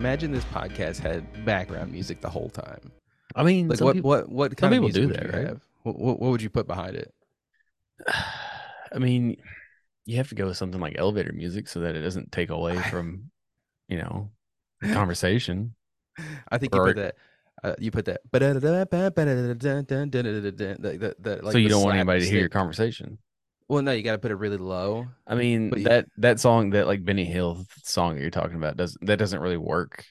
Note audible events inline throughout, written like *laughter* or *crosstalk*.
Imagine this podcast had background music the whole time. I mean, Like what people- what what kind of music do would that, you right? have? What, what what would you put behind it? *sighs* I mean, you have to go with something like elevator music so that it doesn't take away from, you know, the *laughs* conversation. I think you put that. Uh, you put that. Like that, that, like so you don't want anybody to hear your conversation. Well, no, you got to put it really low. I mean, But that that song, that like Benny Hill song that you're talking about, does that doesn't really work.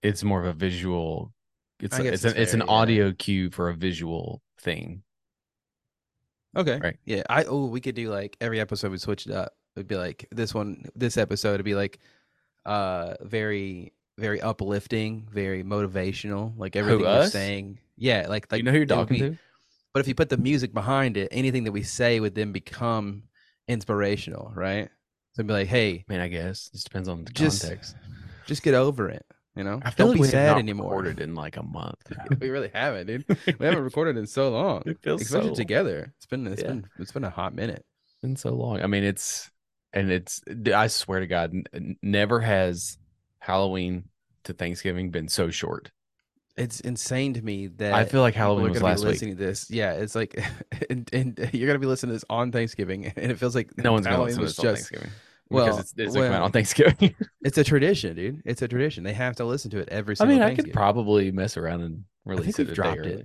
It's more of a visual. It's guess it's it's an it's an yeah. audio cue for a visual thing. Okay. Right. Yeah. I oh, we could do like every episode we switch it up. It'd be like this one, this episode would be like, uh, very very uplifting, very motivational. Like everything you're saying. Yeah. Like like you know who you're talking be- to? But if you put the music behind it, anything that we say would then become inspirational, right? So be like, hey, I mean, I guess it just depends on the just context. just get over it. You know, I feel don't like be sad anymore. recorded in like a month. *laughs* we really haven't, dude. *laughs* We haven't recorded in so long, It feels especially so- together. It's been it's Yeah. been it's been a hot minute. been so long. I mean, it's and it's. I swear to God, never has Halloween to Thanksgiving been so short. It's insane to me that I feel like Halloween was gonna be last week. listening to this. Yeah, it's like, *laughs* and, and you're gonna be listening to this on Thanksgiving, *laughs* and it feels like No one's gonna listen to this on. Thanksgiving well, because it's, it's well, on Thanksgiving. *laughs* It's a tradition, dude. It's a tradition. They have to listen to it every I single. mean, I could probably mess around and release we've it a dropped it. early.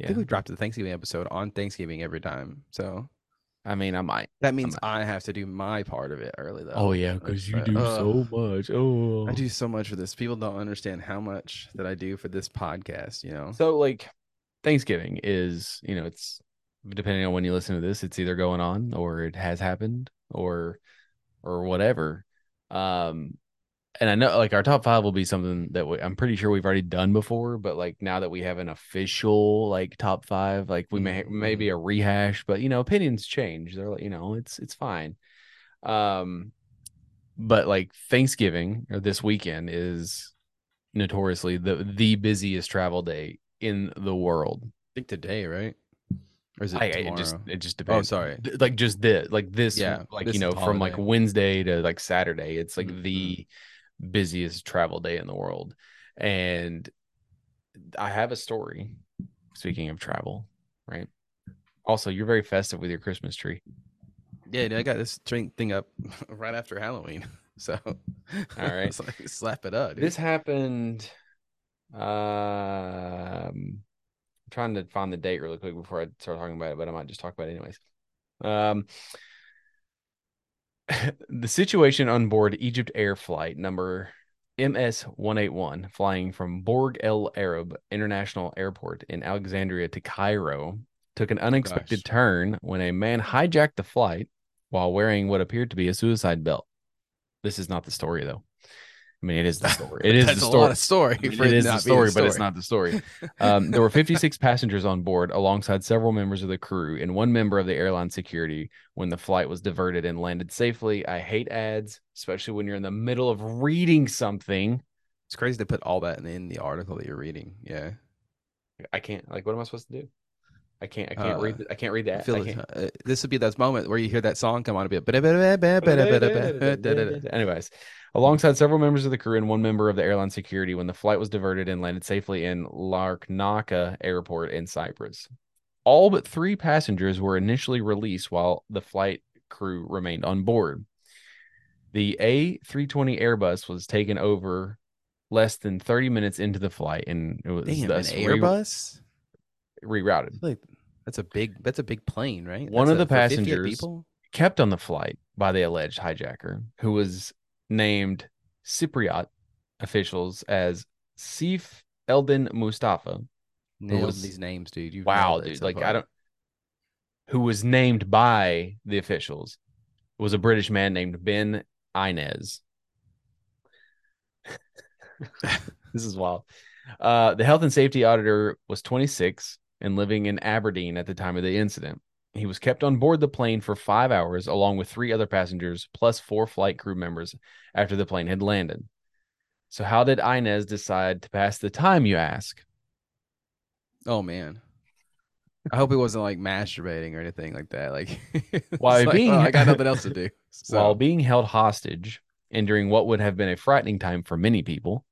I think we've dropped the Thanksgiving episode on Thanksgiving every time. So I mean, I might. that means I have to do my part of it early, though. Oh yeah, because you but, do ugh, so much. Oh, I do so much for this. People don't understand how much that I do for this podcast. You know, So like Thanksgiving is, you know, it's depending on when you listen to this, it's either going on or it has happened or or whatever. Um and I know like our top 5 will be something that we, I'm pretty sure we've already done before, but like now that we have an official like top 5, like we may maybe a rehash, but you know, opinions change. They're like, you know, it's it's fine. Um but like Thanksgiving or this weekend is notoriously the the busiest travel day in the world. I think today, right? Or is it I, tomorrow? it just it just depends. oh, depends. sorry. Like just this, like this, Yeah, like this you know, from like. Wednesday to like Saturday, it's like Mhm. the busiest travel day in the world. And I have a story. Speaking of travel, right? Also, you're very festive with your Christmas tree. Yeah, dude, I got this thing up *laughs* right after Halloween. *laughs* So, *laughs* all right. like, slap it up. Dude. This happened. Um, I'm trying to find the date really quick before I start talking about it, but I might just talk about it anyways. Um, *laughs* the situation on board Egypt Air flight number MS 181, flying from Borg El Arab International Airport in Alexandria to Cairo, took an oh, unexpected gosh. turn when a man hijacked the flight while wearing what appeared to be a suicide belt. This is not the story, though. I mean, it is the story. *laughs* It is the a story. lot of story. I mean, it is the not be story, but it's not the story. story. *laughs* Um, there were 56 passengers on board, alongside several members of the crew and one member of the airline security when the flight was diverted and landed safely. I hate ads, especially when you're in the middle of reading something. It's crazy to put all that in, the article that you're reading. Yeah, I can't. Like, what am I supposed to do? I can't. I can't Uh, read. the- I can't read that. feel I like, can't. uh, this would be that moment where you hear that song come on a *laughs* bit. Anyways, alongside several members of the crew and one member of the airline security when the flight was diverted and landed safely in Larnaca Airport in Cyprus. All but three passengers were initially released while the flight crew remained on board. The A320 Airbus was taken over less than 30 minutes into the flight and it was Damn, an thus re- Airbus. rerouted. Like that's a big. That's a big plane, right? One That's of a- the for 58 passengers- kept on the flight by the alleged hijacker, who was named Cypriot officials as Sif Eldin Mustafa, Nailed was- these names, dude. You wow, dude. Like I don't who was named by the officials was a British man named Ben Innes. *laughs* this is wild. Uh, the health and safety auditor was 26 and living in Aberdeen at the time of the incident. He was kept on board the plane for five hours, along with three other passengers, plus four flight crew members, after the plane had landed. So, how did Innes decide to pass the time, you ask? Oh man. I hope he wasn't like masturbating or anything like that. Like, *laughs* While like, being- "Oh, I got *laughs* nothing else to do. So, While being held hostage and during what would have been a frightening time for many people,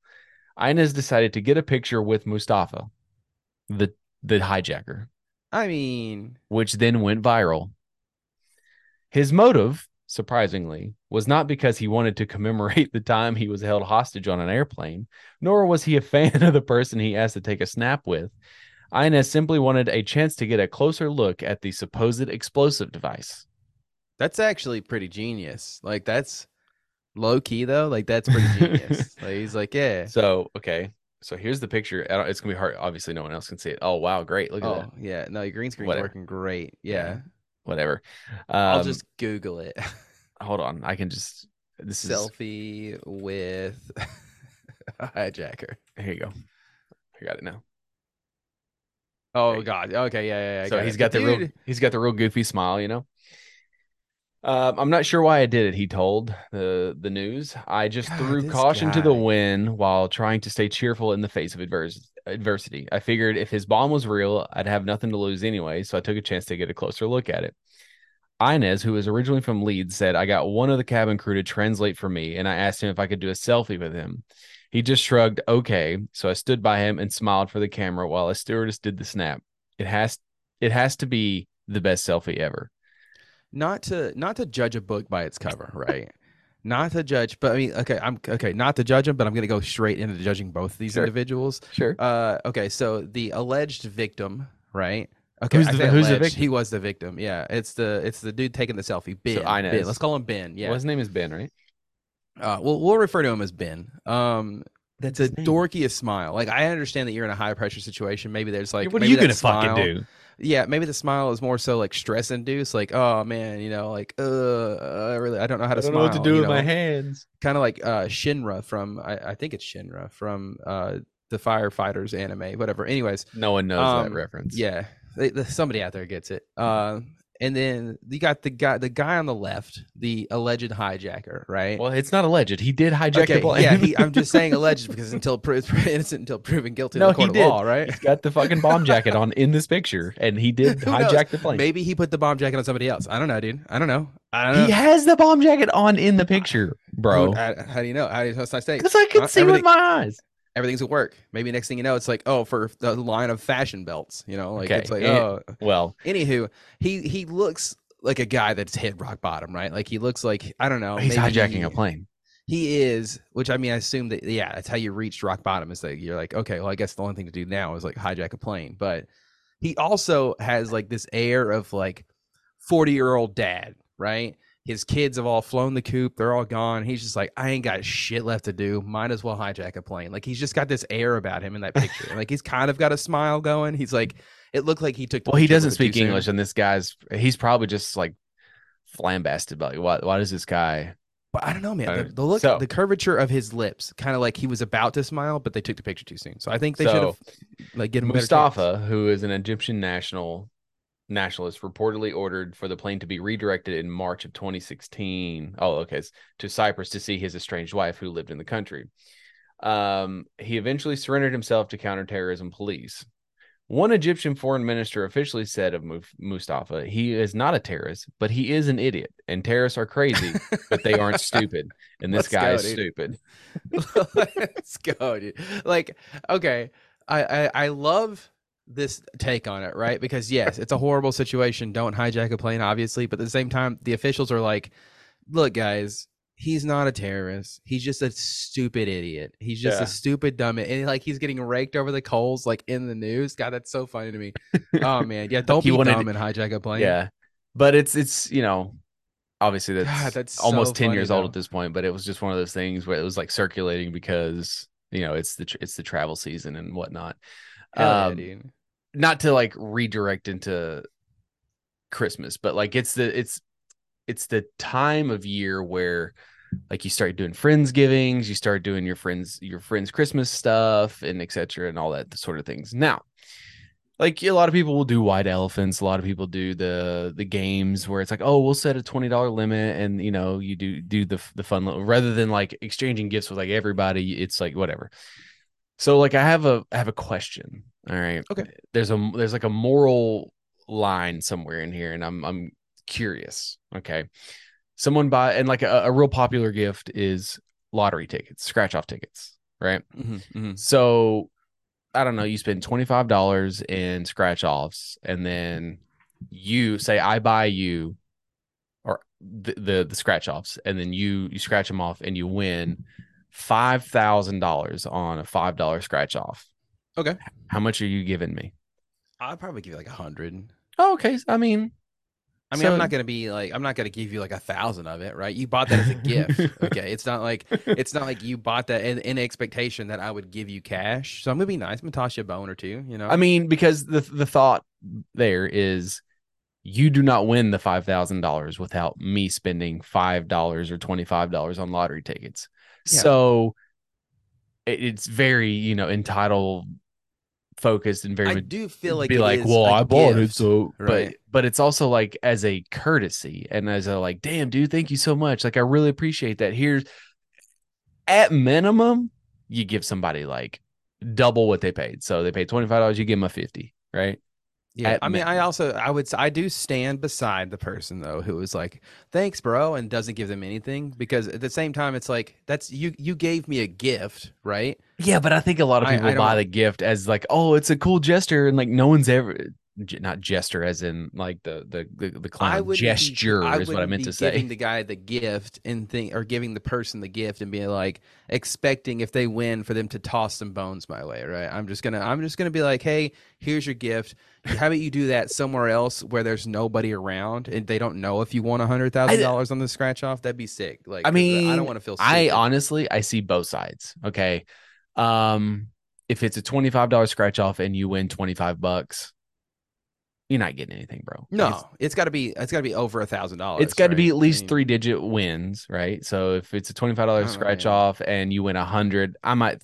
Innes decided to get a picture with Mustafa, the the hijacker, I mean, which then went viral. His motive, surprisingly, was not because he wanted to commemorate *laughs* the time he was held hostage on an airplane, nor was he a fan *laughs* of the person he asked to take a snap with. Innes simply wanted a chance to get a closer look at the supposed explosive device. that's actually pretty genius. Like, that's low key though. Like, that's pretty genius. *laughs* like, he's like, yeah. So, okay. So here's the picture. I don't, it's gonna be hard. Obviously, no one else can see it. Oh wow, great! Look at that. Oh that. yeah. No, your green screen's Whatever. working great. Yeah. Whatever. Um, I'll just Google it. *laughs* hold on. I can just. This is Selfie with *laughs* a hijacker. here. You go. I got it now. Oh. God. Okay. Yeah. Yeah. yeah so he's got the real. He's got the real goofy smile. You know. Um, I'm not sure why I did it. He told the the news. I just God, threw caution to the wind while trying to stay cheerful in the face of advers- adversity. I figured if his bomb was real, I'd have nothing to lose anyway, so I took a chance to get a closer look at it. Innes, who is originally from Leeds, said I got one of the cabin crew to translate for me, and I asked him if I could do a selfie with him. He just shrugged, okay. So I stood by him and smiled for the camera while a stewardess did the snap. It has it has to be the best selfie ever. Not to not to judge a book by its cover, right? not to judge, but I mean, okay, I'm okay, not to judge him, but I'm gonna go straight into judging both these Sure. individuals. Sure. Uh, okay, so the alleged victim, right? Okay, Who's the- who's the victim? He was the victim. Yeah, it's the it's the dude taking the selfie. Ben. Ben. Innes. Let's call him Ben. Yeah. Well, his name is Ben, right? Uh, we'll we'll refer to him as Ben. Um, That's the dorkiest smile. Like I understand that you're in a high pressure situation. Maybe there's like what are you gonna smile- fucking do? Yeah, maybe the smile is more so like stress induced. Like, oh man, you know, like, uh, I really, I don't know how to smile. you know? My hands. Kind of like uh, Shinra from, I, I think it's Shinra from uh, the firefighters anime, whatever. Anyways, No one knows Um, that reference. yeah, they, the, somebody out there gets it. Uh, and then you got the guy, the guy on the left, the alleged hijacker, right? Well, it's not alleged. He did hijack okay, the plane. yeah, he, I'm just saying *laughs* alleged because until pro- *laughs* innocent until proven guilty No, in the he court did. of law, right? He's got the fucking bomb jacket on in this picture, and he did *laughs* Who knows? hijack the plane. Maybe he put the bomb jacket on somebody else. I don't know, dude. I don't know. I don't know. He has the bomb jacket on in the picture, bro. Who- how, how do you know? How do you, I say? Because I can Uh, see with my eyes. Everything's at work. Maybe next thing you know, it's like, oh, for the line of fashion belts. You know, like Okay, it's like, and- oh. Well, Anywho, he he looks like a guy that's hit rock bottom, right? Like he looks like I don't know. he's hijacking a plane. He is, which I mean, I assume that yeah, that's how you reached rock bottom. Is that you're like, okay, well, I guess the only thing to do now is like hijack a plane. But he also has like this air of like forty year old dad, right? His kids have all flown the coop; they're all gone. He's just like, I ain't got shit left to do. Might as well hijack a plane. Like he's just got this air about him in that picture. like he's kind of got a smile going. He's like, it looked like he took. the Well, he doesn't speak too soon. English, and this guy's he's probably just like flambasted. Like, why? Why does this guy? But I don't know, man. The, the look, so- the curvature of his lips, kind of like he was about to smile, but they took the picture too soon. So I think they should have like get him a better chance. Mustafa, who is an Egyptian national nationalist, reportedly ordered for the plane to be redirected in March of 2016. Oh, okay, to Cyprus to see his estranged wife who lived in the country. Um, he eventually surrendered himself to counterterrorism police. One Egyptian foreign minister officially said of Mustafa, he is not a terrorist, but he is an idiot. And terrorists are crazy, but they aren't *laughs* stupid. And this Let's guy go, is dude. stupid. *laughs* Let's go, dude. Like, okay, I, I I love this take on it, right? Because yes, it's a horrible situation. Don't hijack a plane, obviously, but at the same time, the officials are like, "Look, guys." He's not a terrorist. He's just a stupid idiot. He's just Yeah. a stupid dumb it. And like he's getting raked over the coals like in the news. God, that's so funny to me. *laughs* Oh man. Yeah, don't He be wanted- dumb and hijack a plane. Yeah. But it's it's you know, obviously that's, God, that's almost so 10 years funny, old at this point, but it was just one of those things where it was like circulating because you know it's the tr- it's the travel season and whatnot. Hell yeah, Um, not to like redirect into Christmas, but like it's the it's it's the time of year where like you start doing friendsgivings, you start doing your friends your friends Christmas stuff and etc. and all that sort of things. Now, like a lot of people will do white elephants, a lot of people do the the games where it's like, oh, we'll set a twenty dollar limit, and you know you do do the the fun rather than like exchanging gifts with like everybody. It's like whatever. So like I have a I have a question. All right. Okay. There's a there's like a moral line somewhere in here, and I'm I'm curious. Okay. Someone buy and like a, a real popular gift is lottery tickets, scratch off tickets, right? Mhm, mhm. So I don't know, you spend $25 in scratch offs and then you say I buy you or the, the the scratch offs and then you you scratch them off and you win $5,000 on a $5 scratch off. Okay. How much are you giving me? I'd probably give you like a hundred. Oh, okay. I mean, I mean, So- I'm not gonna be like, I'm not gonna give you like a thousand of it, right? You bought that as a gift. *laughs* Okay. It's not like it's not like you bought that in, in expectation that I would give you cash. So I'm gonna be nice. I'm gonna toss you a bone or two, you know. I mean, because the the thought there is you do not win the five thousand dollars without me spending five dollars or twenty five dollars on lottery tickets. Yeah. So it, it's very you know entitled focused and very I do feel like be like, well, I bought it, so right? but but it's also like as a courtesy and as a like, damn, dude, thank you so much. Like, I really appreciate that. Here's at minimum, you give somebody like double what they paid. So they paid twenty five dollars, you give them a fifty, right? Yeah, I mean, I also I would I do stand beside the person though who is like, "Thanks, bro," and doesn't give them anything because at the same time it's like that's you you gave me a gift, right? Yeah, but I think a lot of people I buy the gift as like, oh, it's a cool gesture, and like no one's ever not gesture as in like the the the, the I clown gesture is what I meant be to say. Giving the guy the gift and thing or giving the person the gift and being like expecting if they win for them to toss some bones my way, right? I'm just gonna, I'm just gonna be like, hey, here's your gift. How about you do that somewhere else where there's nobody around and they don't know if you won a hundred thousand dollars on the scratch off? That'd be sick. Like, I mean, I don't want to feel. I stupid. honestly I see both sides. Okay. Um if it's a $25 scratch off and you win 25 bucks, you're not getting anything, bro. Like, no, it's got to be, it's got to be over a thousand dollars. It's, it's got to be right? at I least mean, three digit wins, right? So if it's a $25 Oh, scratch yeah. off and you win a hundred, I might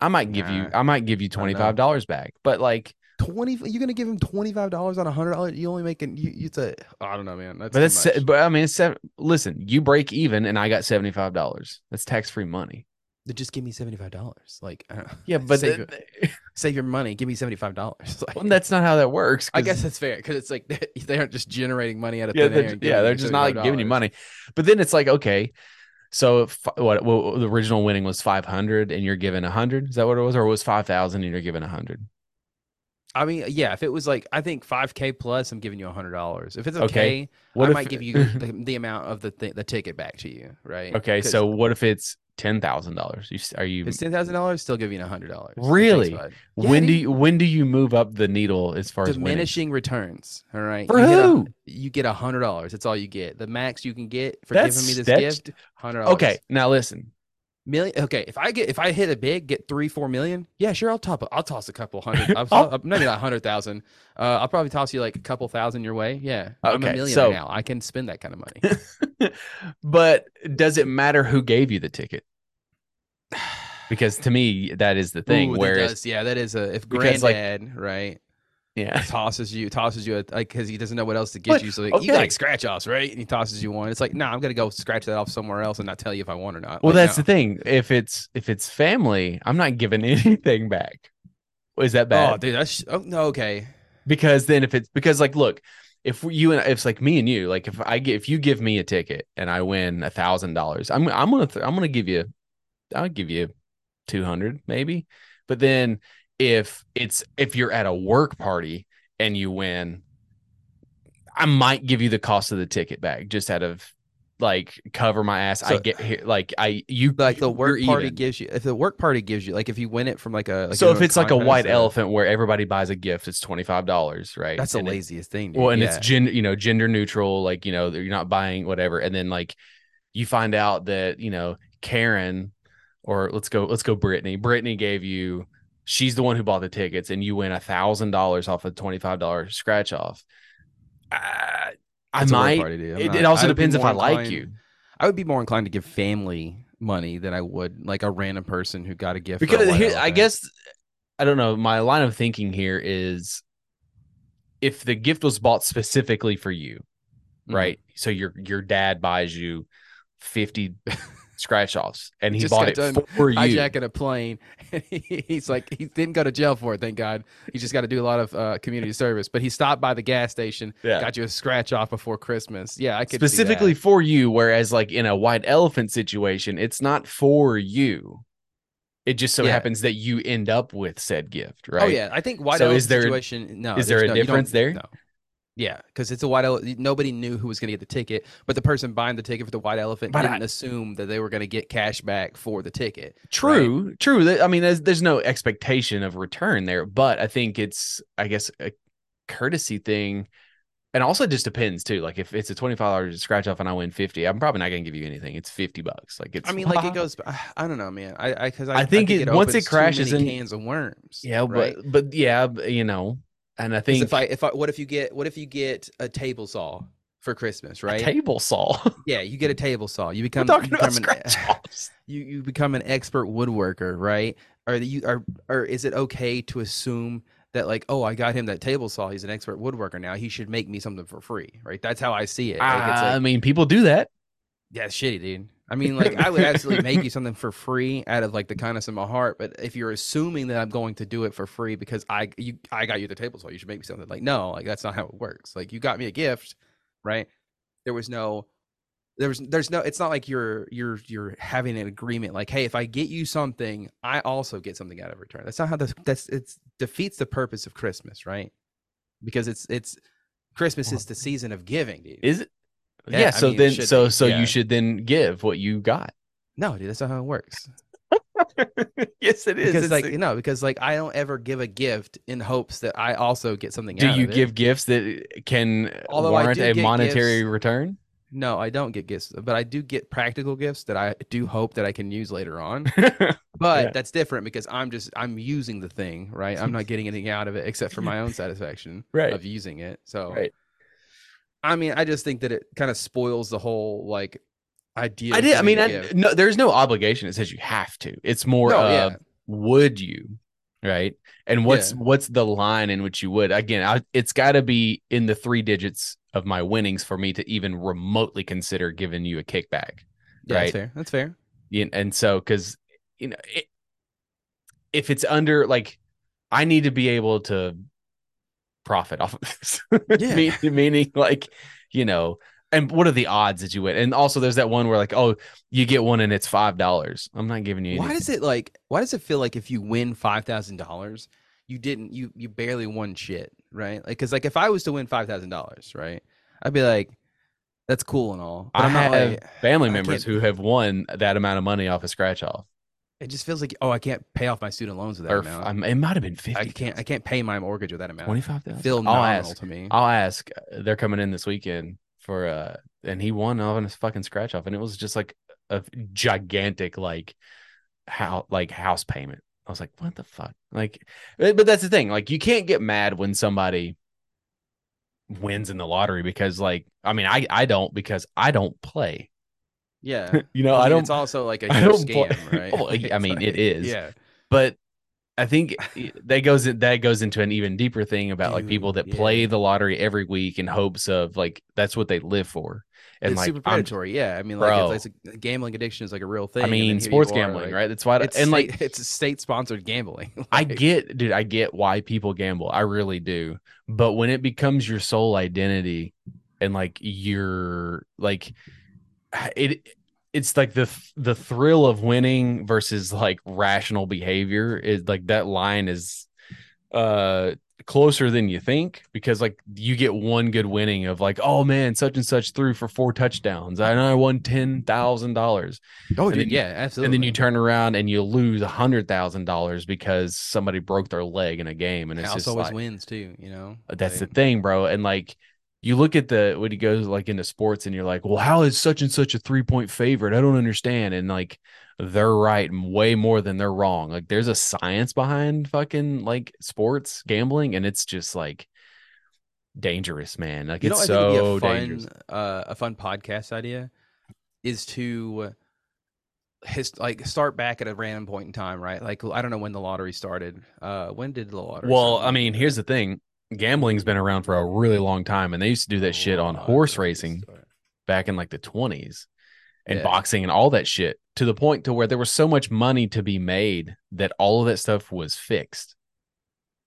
I might give you I might give you $25 back. But like Twenty, you're gonna give him twenty five dollars on a hundred dollars. You only making you. You say, I don't know, man. That's but that's but I mean it's seven, listen, you break even and I got $75. That's tax-free money. Just give me seventy five dollars. Like, *laughs* uh, Yeah, but save, th- your- *laughs* save your money. Give me seventy five dollars. *laughs* Like, well, that's not how that works. i guess that's fair because it's like they, they aren't just generating money out of yeah, thin air. they're, yeah, they're just not like giving you money. But then it's like, okay, so if, what, what the original winning was five hundred, and you're given a hundred. Is that what it was, or it was five thousand and you're given a hundred? I mean, yeah, if it was like I think five k plus, I'm giving you a hundred dollars. If it's Okay, okay, What I if, might give you the, the amount of the th- the ticket back to you, right? Okay, so what if it's ten thousand dollars? You are you it's ten thousand dollars, still giving a hundred dollars. Really? Yeah, when do you when do you move up the needle as far as diminishing returns. All right, For you get a- who? you get a hundred dollars. That's all you get. The max you can get for That's- giving me this gift, hundred dollars. Okay, now listen. million. Okay, if I get if I hit a big, get three four million. Yeah, sure. I'll top. I'll toss a couple hundred. *laughs* I'll, I'll- I'll- maybe not a hundred thousand. Uh, I'll probably toss you like a couple thousand your way. Yeah, I'm a Okay, millionaire so- now. I can spend that kind of money. *laughs* *laughs* but does it matter who gave you the ticket? *sighs* Because to me, that is the thing. Ooh, whereas, does- yeah, that is a if Because, like- granddad right yeah, *laughs* tosses you tosses you a, like because he doesn't know what else to get But, you. So like, you got like scratch offs, right? And he tosses you one. It's like, no, nah, I'm gonna go scratch that off somewhere else and not tell you if I won or not. Well, Like, that's no. the thing. If it's if it's family, I'm not giving *laughs* anything back. Is that bad? Oh, dude, that's oh no, okay. because then if it's because like look, if you and it's like me and you, like if I get if you give me a ticket and I win a thousand dollars, I'm I'm gonna th- I'm gonna give you, I'll give you two hundred maybe. But then if it's if you're at a work party and you win, I might give you the cost of the ticket back just out of like cover my ass. I get here like I you Like the work party even. gives you, if the work party gives you, like if you win it from like a, like so if it's like a white or- elephant where everybody buys a gift, it's twenty five dollars, right? that's the And it- laziest thing. Dude. well and yeah. it's gender you know gender neutral like you know you're not buying whatever and then like you find out that you know karen or let's go let's go brittany brittany gave you she's the one who bought the tickets and you win a thousand dollars off a $25 scratch off uh, i It's a work might party, dude. I'm it, not- it also I would be depends if i like you I would be more inclined to give family money than I would like a random person who got a gift. a because here, i guess i don't know my line of thinking here is if the gift was bought specifically for you Mhm. right so your your dad buys you 50 *laughs* scratch offs and he Just bought it done for you hijacking a plane. *laughs* He's like, he didn't go to jail for it, thank God. He just got to do a lot of uh, community service. But he stopped by the gas station, Yeah. got you a scratch off before Christmas. Yeah, I could specifically for you whereas like in a white elephant situation it's not for you it just so Yeah. happens that you end up with said gift right Oh yeah, I think white So elephant is there- situation. No, is there a no- difference there? No. Yeah, because it's a white elephant. Nobody knew who was going to get the ticket, but the person buying the ticket for the white elephant But didn't assume that they were going to get cash back for the ticket. true true i mean there's, there's no expectation of return there but i think it's i guess a courtesy thing and also it just depends too like if it's a $25 scratch off and i win 50 i'm probably not gonna give you anything it's 50 bucks like it's I mean, *laughs* like it goes. I don't know, man. I I, because I, I think it- once it crashes in- cans of worms. yeah right? but but yeah you know and I think if I if I what if you get what if you get a table saw for Christmas, a right? table saw *laughs* yeah, you get a table saw. You become talking you about become an, scratch *laughs* you you become an expert woodworker, right? Or you are or is it okay to assume that like, oh, I got him that table saw. He's an expert woodworker now. He should make me something for free, right? That's how I see it. Like, it's i mean people do that yeah, it's shitty, dude. I mean, like, I would absolutely make you *laughs* something for free out of like the kindness of my heart. But if you're assuming that I'm going to do it for free because I you I got you the table saw, you should make me something. Like, no, like that's not how it works. Like, you got me a gift, right? There was no, there was there's no. It's not like you're you're you're having an agreement. Like, hey, if I get you something, I also get something out of return. That's not how this. That's it's defeats the purpose of Christmas, right? Because it's it's Christmas is the season of giving, dude. Is it? Yeah, Yeah. So mean, then, should so so yeah. you should then give what you got. no, dude, that's not how it works. *laughs* yes, it is. because like no because like i don't ever give a gift in hopes that i also get something do out you of it. give gifts that can Although warrant a monetary gifts- return? no i don't get gifts but i do get practical gifts that i do hope that i can use later on *laughs* but Yeah. that's different because i'm just i'm using the thing right i'm not getting anything out of it except for *laughs* my own satisfaction Right. of using it so Right. I mean i just think that it kind of spoils the whole like idea I did. I mean, I, no, there's no obligation It says you have to. It's more No, of yeah. would you, right? And what's Yeah. what's the line in which you would? Again, I, it's got to be in the three digits of my winnings for me to even remotely consider giving you a kickback. yeah right. that's fair that's fair You- and so because you know it, if it's under like i need to be able to profit off of this. *laughs* Yeah. Mean- meaning like you know and what are the odds that you win? And also there's that one where like oh you get one and it's five dollars. I'm not giving you why does it like why does it feel like if you win five thousand dollars you didn't you you barely won shit right? Like because like if i was to win five thousand dollars right i'd be like that's cool and all. But i i'm not have like family members who have won that amount of money off a scratch off it just feels like oh i can't pay off my student loans with that or amount I'm, it might have been 50 i can't i can't pay my mortgage with that amount 25000 feel i'll ask to me I'll ask. uh, They're coming in this weekend for uh and he won off on his fucking scratch off and it was just like a gigantic like how like house payment. I was like, what the fuck? Like but but that's the thing. Like you can't get mad when somebody wins in the lottery because like I mean I I don't because I don't play. Yeah *laughs* You know, I, I, don't it's also like a *laughs* scam right *laughs* Oh, I mean, it like- is. yeah but I think that goes that goes into an even deeper thing about like people Dude, that play the lottery every week in hopes of like that's what they live for. And it's like super I'm- predatory yeah i mean like if it's a, gambling addiction is like a real thing I mean, sports are, gambling, like, right? That's why, it's and state, like, it's state sponsored gambling I get, dude, I get why people gamble. I really do. But when it becomes your sole identity, and like you're like, it, it's like the the thrill of winning versus like rational behavior is like that line is, uh, closer than you think because like you get one good winning of like oh man such and such threw for four touchdowns and I won ten thousand dollars Oh, dude, then- yeah, absolutely. and then you turn around and you lose a hundred thousand dollars because somebody broke their leg in a game, and it's house just always like wins too. You know, that's the thing, bro. And like you look at the when he goes like into sports and you're like, well, how is such and such a three point favorite? I don't understand. And like they're right way more than they're wrong. Like there's a science behind fucking like sports gambling, and it's just like dangerous, man. Like You it's what I think would so a fun, dangerous. uh, a fun podcast idea is to his like start back at a random point in time, right? Like I don't know when the lottery started. Uh, when did the lottery? Well, start? I mean, here's the thing: gambling's been around for a really long time, and they used to do that oh, shit on horse racing back in like the 20s and Yeah. boxing and all that shit to the point to where there was so much money to be made that all of that stuff was fixed.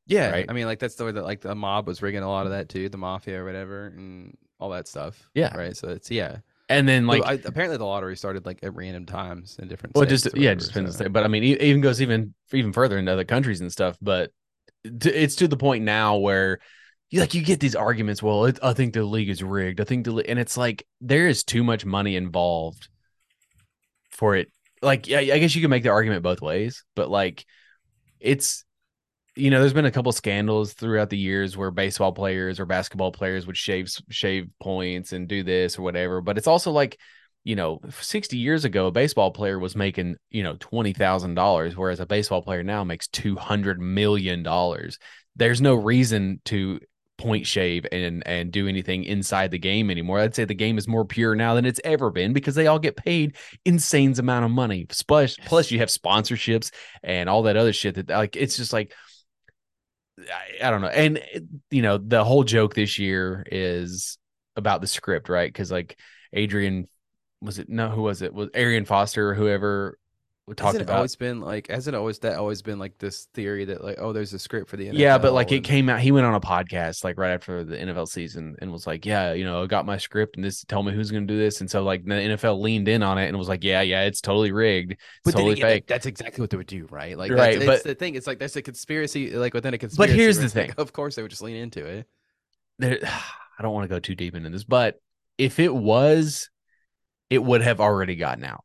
Yeah, right? I mean, like that's the way that like the mob was rigging a lot of that too, the mafia or whatever, and all that stuff. Yeah. right. So it's yeah. And then Like like apparently the lottery started like at random times in different. well just yeah, it just depends. on so-. But I mean, it even goes even even further into other countries and stuff. But it's to the point now where you like you get these arguments. Well, it, I think the league is rigged. I think the and it's like there is too much money involved for it. Like yeah, I guess you can make the argument both ways, but like it's you know, there's been a couple scandals throughout the years where baseball players or basketball players would shave shave points and do this or whatever. But it's also like, you know, 60 years ago, a baseball player was making, you know, twenty thousand dollars, whereas a baseball player now makes two hundred million dollars. There's no reason to point shave and and do anything inside the game anymore. I'd say the game is more pure now than it's ever been because they all get paid insane amount of money. Plus, plus you have sponsorships and all that other shit that like it's just like I, I don't know. And eh, you know, the whole joke this year is about the script, right? Because like Adrian was it no who was it? Was Arian Foster or whoever talked Hasn't about always been like? Hasn't it always that always been like this theory that like oh there's a script for the NFL Yeah, but like it came out. He went on a podcast like right after the NFL season and was like, "Yeah, you know, I got my script and this tell me who's going to do this." And so like the NFL leaned in on it and was like, "Yeah, yeah, it's totally rigged. It's But totally again, fake." that's exactly what they would do, right? Like, Right, but- it's the thing. It's like there's a conspiracy, like within a conspiracy. But here's the it's like, thing. of course, they would just lean into it. There, *sighs* I don't want to go too deep into this, but if it was, it would have already gotten out.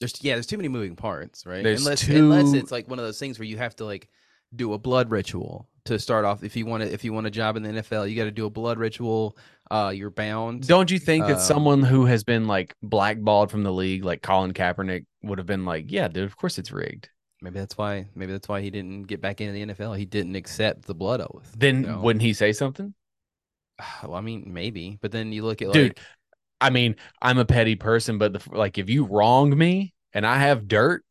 There's yeah, there's too many moving parts, right? There's unless unless it's like one of those things where you have to like do a blood ritual to start off. If you want to, if you want a job in the NFL, you got to do a blood ritual. Uh, you're bound. Don't you think that Um, someone who has been like blackballed from the league, like Colin Kaepernick, would have been like, "Yeah, dude, of course it's rigged." Maybe that's why. Maybe that's why he didn't get back into the NFL. He didn't accept the blood oath. Then you know? wouldn't he say something? *sighs* well, I mean, maybe. But then you look at Dude, like, I mean, I'm a petty person, but the, like if you wrong me and I have dirt,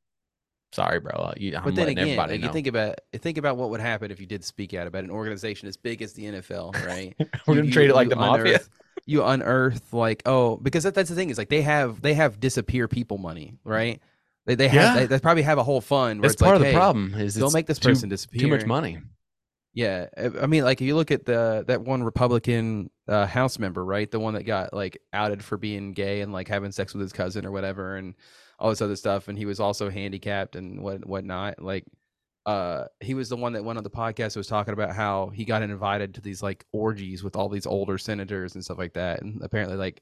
sorry, bro. Uh, you, I'm but then letting again, everybody like, know. you think about think about what would happen if you did speak out about an organization as big as the NFL, *laughs* right? We're You- gonna you- treat it like the mafia. unearth- You unearth like oh, because that, that's the thing is like they have they have disappear people money, right? They they have Yeah. they, they probably have a whole fund. Where That's it's like, part of the hey, problem. Is Don't make this too- person disappear. too much money. Yeah, I mean, like if you look at the that one Republican uh, House member, right, the one that got like outed for being gay and like having sex with his cousin or whatever, and all this other stuff, and he was also handicapped and what whatnot. Like, uh, he was the one that went on the podcast that was talking about how he got invited to these like orgies with all these older senators and stuff like that, and apparently, like,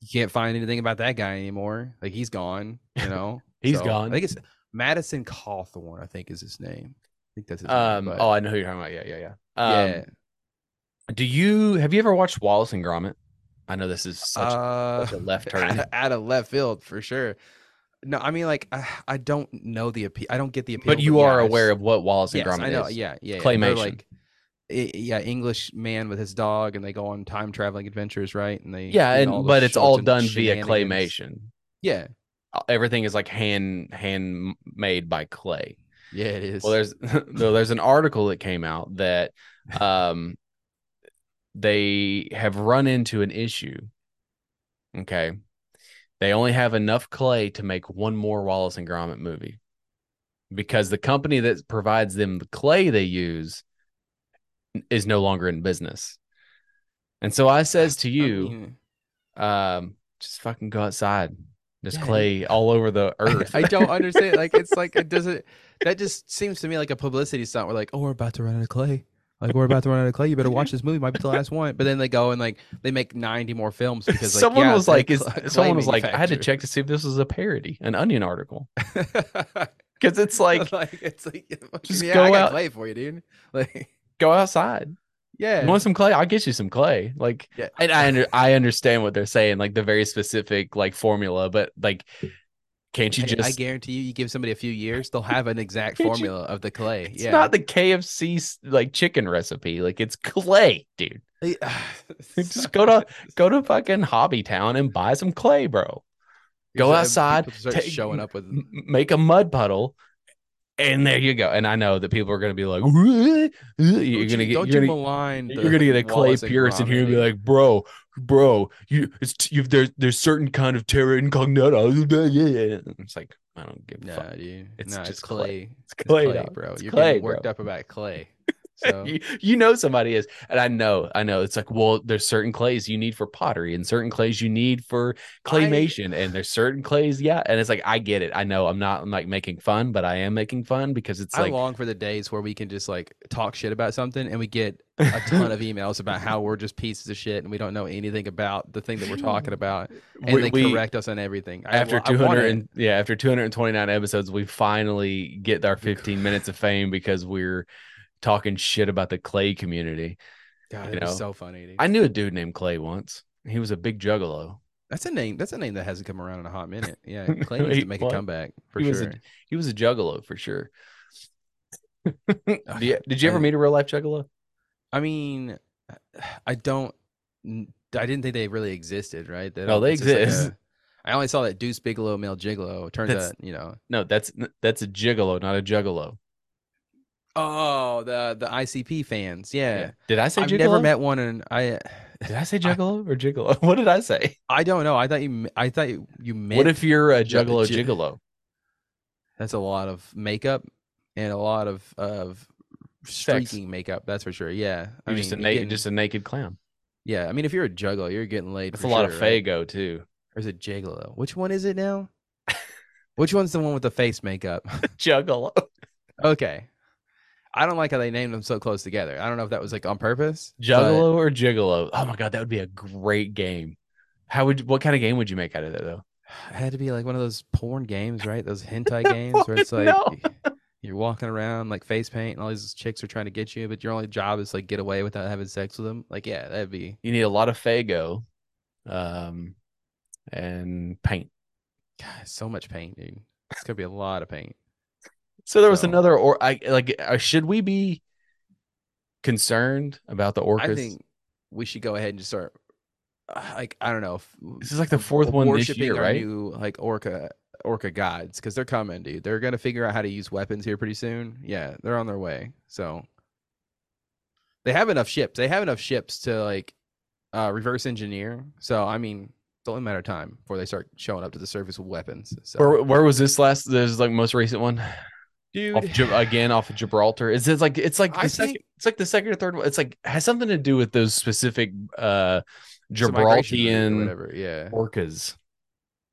you can't find anything about that guy anymore. Like, he's gone. You *laughs* know, He's So, gone. I think it's Madison Cawthorn. I think is his name. I think that's his Um. name. but- Oh, I know who you're talking about. Yeah, yeah, yeah. Um, yeah. Do you have you ever watched Wallace and Gromit? I know this is such, uh, such a left turn. *laughs* out, of left field for sure. No, I mean like I, I don't know the appeal. I don't get the appeal. but you yeah, are I aware of what Wallace and yes, Gromit I know. is. Yeah, yeah. yeah. Claymation. like, yeah, English man with his dog, and they go on time traveling adventures, right? And they Yeah, and but it's all done via claymation. Yeah, Everything is like hand hand made by clay. Yeah, it is. Well, there's *laughs* there's an article that came out that um they have run into an issue. Okay. They only have enough clay to make one more Wallace and Gromit movie. Because the company that provides them the clay they use is no longer in business. And so I says to you, um, just fucking go outside. There's Yeah, clay all over the *laughs* earth. I don't understand. Like it's like it *laughs* doesn't. That just seems to me like a publicity stunt. We're like, oh, we're about to run out of clay. Like we're about to run out of clay. You better watch this movie. Might be the last one. But then they go and like they make ninety more films because like, someone yeah, was like, is, someone was like, I had to check to see if this was a parody, an Onion article, *laughs* because it's like like it's like Just yeah, go out- clay for you, dude. Like go outside. Yeah. You want some clay? I'll get you some clay. Like, Yeah. and I under, I understand what they're saying, like the very specific like formula, but like, can't you just? I guarantee you, you give somebody a few years, they'll have an *laughs* exact Can't you- formula of the clay. it's yeah. not the KFC like chicken recipe. Like it's clay, dude. *sighs* Just go to go to fucking Hobby Town and buy some clay, bro. Go outside, take- showing up with. Make a mud puddle, and there you go. And I know that people are gonna be like, you're gonna get don't you're you gonna, you're gonna get a clay Pierce in here and be like, bro, bro, you it's you've there's there's certain kind of terror incognita. Yeah, it's like I don't give a Nah, fuck. dude. It's nah, just it's clay. clay. It's It's clay, clay, bro. It's You're clay, getting worked bro. up about clay. So *laughs* you, you know somebody is and i know i know it's like well there's certain clays you need for pottery and certain clays you need for claymation and there's certain clays yeah and it's like i get it i know i'm not I'm like making fun but i am making fun because it's I like long for the days where we can just like talk shit about something and we get *laughs* a ton of emails about how we're just pieces of shit and we don't know anything about the thing that we're talking about and we- they we- correct us on everything. After I 200 it. and yeah after 229 episodes we finally get our 15 minutes of fame because we're talking shit about the clay community God, you was know, so funny. dude. i knew a dude named clay once he was a big juggalo That's a name. That's a name that hasn't come around in a hot minute. Yeah, *laughs* Clay needs to make a was. comeback for he was sure. a, he was a juggalo for sure oh, *laughs* Do you- did you ever I- meet a real life juggalo I mean, I don't. I didn't think they really existed, right? No, they just like exist. a- I only saw that Deuce Bigalow, male gigolo. Turns That's- out, you know. No, that's that's a gigolo, not a juggalo. Oh, the the ICP fans. Yeah, Did I say I've gigolo? never met one, and I Did I say juggalo or gigolo? *laughs* What did I say? I don't know. I thought you. I thought you, meant. What if you're a ju- juggalo ju- gigolo? That's a lot of makeup and a lot of of streaking makeup. That's for sure. Yeah, I You're mean, just a naked, just a naked clown. yeah. I mean, if you're a juggalo, you're getting laid. That's a lot of sure, right? Faygo too. Or is it gigolo? Which one is it now? *laughs* Which one's the one with the face makeup? *laughs* Juggalo. okay. I don't like how they named them so close together. I don't know if that was like on purpose. but Juggalo or gigolo? Oh my god, that would be a great game. How would what kind of game would you make out of that though? *sighs* It had to be like one of those porn games, right? Those hentai *laughs* games where it's like No. *laughs* you're walking around like face paint and all these chicks are trying to get you, but your only job is like get away without having sex with them. Like, yeah, that'd be You need a lot of Faygo, um, and paint. God, so much paint, dude. It's gonna be a lot of paint. So there was So- another or I like. Uh, should we be concerned about the orcas? I think we should go ahead and just start. uh, Like I don't know. If, This is like the fourth one this worshiping year, right? New like orca orca gods because they're coming, dude. They're gonna figure out how to use weapons here pretty soon. Yeah, they're on their way. So they have enough ships. They have enough ships to like uh reverse engineer. So I mean, it's only a matter of time before they start showing up to the surface with weapons. So Where where was this last? This is like most recent one. Dude, Off again off of Gibraltar. It's, it like it's like the I second? think- It's like the second or third one. It's like has something to do with those specific uh it's a migration route or Gibraltarian whatever. Yeah. orcas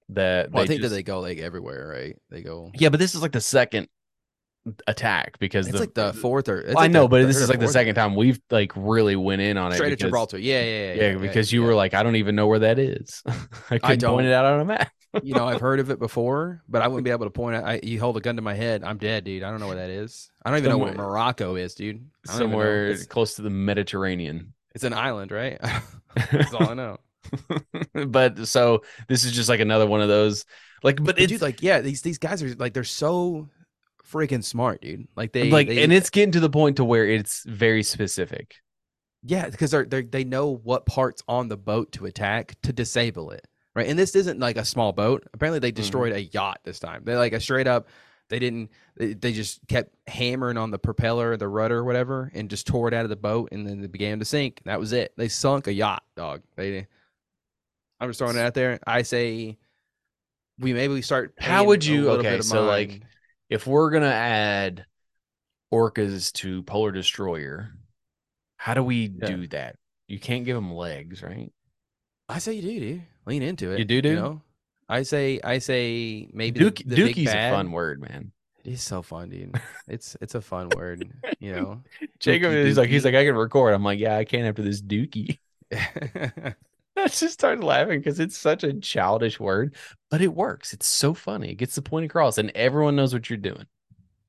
that Well, I think just- that they go like everywhere, right? They go. yeah, but this is like the second attack because It's the, like the fourth or. it's Well, I know, the but this is like the second time we've like really went in on it. Strait at Gibraltar. Yeah, yeah, yeah. Yeah, because you were like, I don't even know where that is. *laughs* I couldn't don't. point it out on a map. You know, I've heard of it before, but I wouldn't be able to point out. I, you hold a gun to my head, I'm dead, dude. I don't know where that is. I don't even know what Morocco is, dude. I don't even know. Somewhere It's, close to the Mediterranean. it's an island, right? *laughs* *laughs* That's all I know. *laughs* but so this is just like another one of those like but But it's dude, like, yeah, these these guys are like they're so freaking smart, dude. Like they like they- and it's getting to the point to where it's very specific. Yeah, because they they know what parts on the boat to attack to disable it, right? And this isn't like a small boat. Apparently, they mm-hmm. destroyed a yacht this time. They like a straight up. They didn't. They, they just kept hammering on the propeller, the rudder, whatever, and just tore it out of the boat, and then it began to sink. That was it. They sunk a yacht, dog. They. I'm just throwing it out there. I say, we maybe we start. How would you- okay, so, like. If we're gonna add orcas to Polar Destroyer, how do we Yeah. do that? You can't give them legs, right? I say you do, dude. Lean into it. You do, dude? know? I say, I say maybe Duke, the, the Dookie's a fun word, man. It is so fun, dude. It's it's a fun word, you know. *laughs* Jacob, Dookie he's like, he's like, I can record. I'm like, yeah, I can't after this Dookie. *laughs* *laughs* I just started laughing because it's such a childish word, but it works. It's so funny. It gets the point across, and everyone knows what you're doing.